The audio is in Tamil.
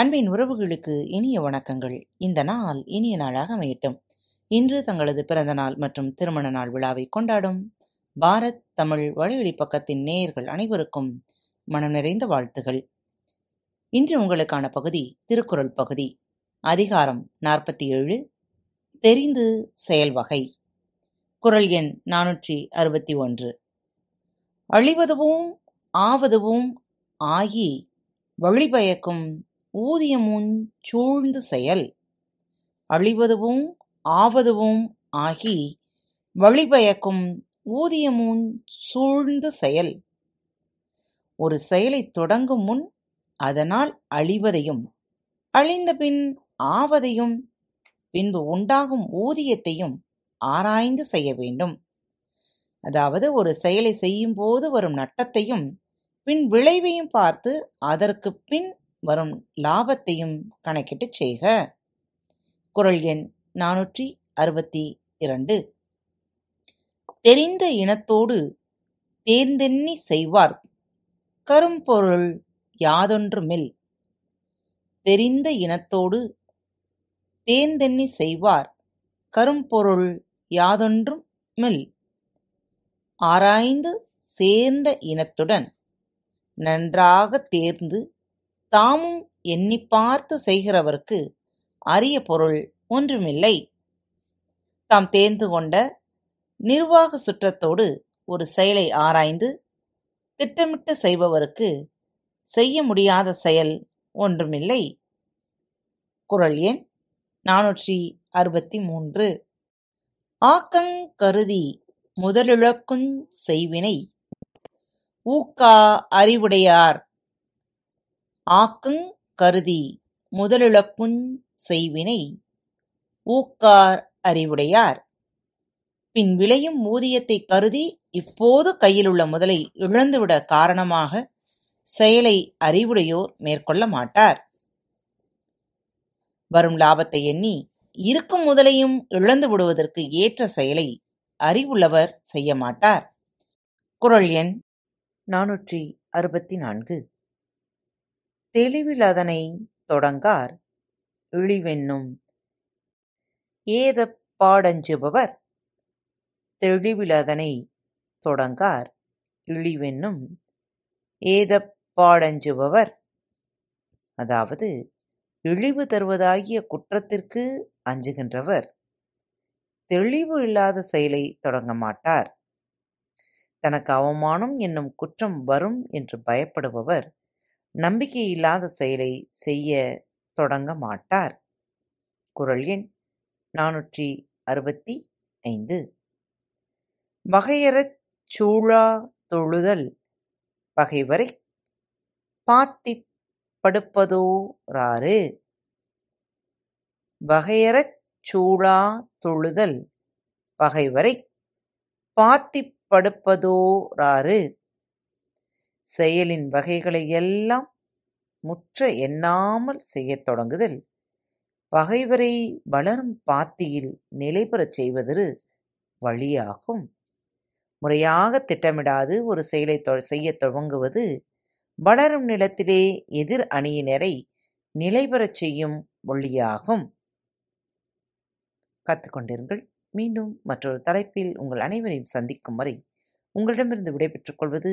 அன்பின் உறவுகளுக்கு இனிய வணக்கங்கள். இந்த நாள் இனிய நாளாக அமையட்டும். இன்று தங்களது பிறந்த நாள் மற்றும் திருமண நாள் விழாவை கொண்டாடும் பாரத் தமிழ் வழிவழி பக்கத்தின் நேயர்கள் அனைவருக்கும் மனம் நிறைந்த வாழ்த்துகள். இன்று உங்களுக்கான பகுதி திருக்குறள் பகுதி. அதிகாரம் நாற்பத்தி ஏழு தெரிந்து செயல்வகை குரல் எண் நானூற்றி அறுபத்தி ஒன்று. அழிவதுவும் ஆவதுவும் ஆகி வழிபயக்கும் ஊதியமுஞ் சூழ்ந்த செயல். அழிவதுவும் ஆவதுவும் ஆகி வழிபயக்கும் ஊதியமுஞ் சூழ்ந்து செயல். ஒரு செயலைத் தொடங்கும் முன் அதனால் அழிவதையும் அழிந்தபின் ஆவதையும் பின்பு உண்டாகும் ஊதியத்தையும் ஆராய்ந்து செய்ய வேண்டும். அதாவது ஒரு செயலை செய்யும்போது வரும் நட்டத்தையும் பின் விளைவையும் பார்த்து அதற்குப் பின் வரும் லாபத்தையும் கணக்கிட்டுச் செய்க. குரல் எண் நானூற்றி அறுபத்தி இரண்டு. தெரிந்த இனத்தோடு தேர்ந்தெண்ணி செய்வார். கரும்பொருள் யாதொன்றுமில் தெரிந்த இனத்தோடு தேர்ந்தெண்ணி செய்வார். கரும்பொருள் யாதொன்றும் மில் ஆராய்ந்து சேர்ந்த இனத்துடன் நன்றாகத் தேர்ந்து தாமும் எண்ணிப் பார்த்து செய்கிறவர்க்கு அரிய பொருள் ஒன்றுமில்லை. தாம் தேர்ந்து கொண்ட நிர்வாக சுற்றத்தோடு ஒரு செயலை ஆராய்ந்து திட்டமிட்டு செய்பவருக்கு செய்ய முடியாத செயல் ஒன்றுமில்லை. குரல் எண் நானூற்றி அறுபத்தி மூன்று. ஆக்கங் கருதி முதலிழக்குஞ் செய்வினை. ஊக்கா அறிவுடையார் ஆக்குங் கருதி முதலிழக்குஞ் செய்வினை ஊக்கார் அறிவுடையார். பின் விளையும் ஊதியத்தைக் கருதி இப்போது கையிலுள்ள முதலை இழந்துவிட காரணமாக செயலை அறிவுடையோர் மேற்கொள்ள மாட்டார். வரும் லாபத்தை எண்ணி இருக்கும் முதலையும் இழந்து விடுவதற்கு ஏற்ற செயலை அறிவுள்ளவர் செய்ய மாட்டார். குரல் எண் நானூற்றி அறுபத்தி நான்கு. தெளிவில் அதனை தொடங்கார். இழிவென்னும் ஏதப் பாடஞ்சுபவர் தெளிவில் அதனை தொடங்கார். இழிவென்னும் ஏதப் பாடஞ்சுபவர் அதாவது இழிவு தருவதாகிய குற்றத்திற்கு அஞ்சுகின்றவர். தெளிவு இல்லாத செயலை தொடங்க மாட்டார். தனக்கு அவமானம் என்னும் குற்றம் வரும் என்று பயப்படுபவர் நம்பிக்கை இல்லாத செயலை செய்ய தொடங்க மாட்டார். குரல் எண் நானூற்றி அறுபத்தி ஐந்து. வகையறச் சூழா தொழுதல் பகைவரை பாத்தி படுப்பதோராறு. வகையறச் சூழா தொழுதல் பகைவரை பாத்தி படுப்பதோராறு. செயலின் வகைகளையெல்லாம் முற்ற எண்ணாமல் செய்யத் தொடங்குதல். பகைவரை வளரும் பாத்தியில் நிலைபெறச் செய்வதொரு வழியாகும். முறையாகத் திட்டமிடாது ஒரு செயலை செய்யத் துவங்குவது வளரும் நிலத்திலே எதிர் அணியினரை நிலைபெறச் செய்யும் வழியாகும். கற்றுக்கொண்டிருங்கள் மீண்டும் மற்றொரு தலைப்பில் உங்கள் அனைவரையும் சந்திக்கும் வரை உங்களிடமிருந்து விடைபெற்றுக் கொள்வது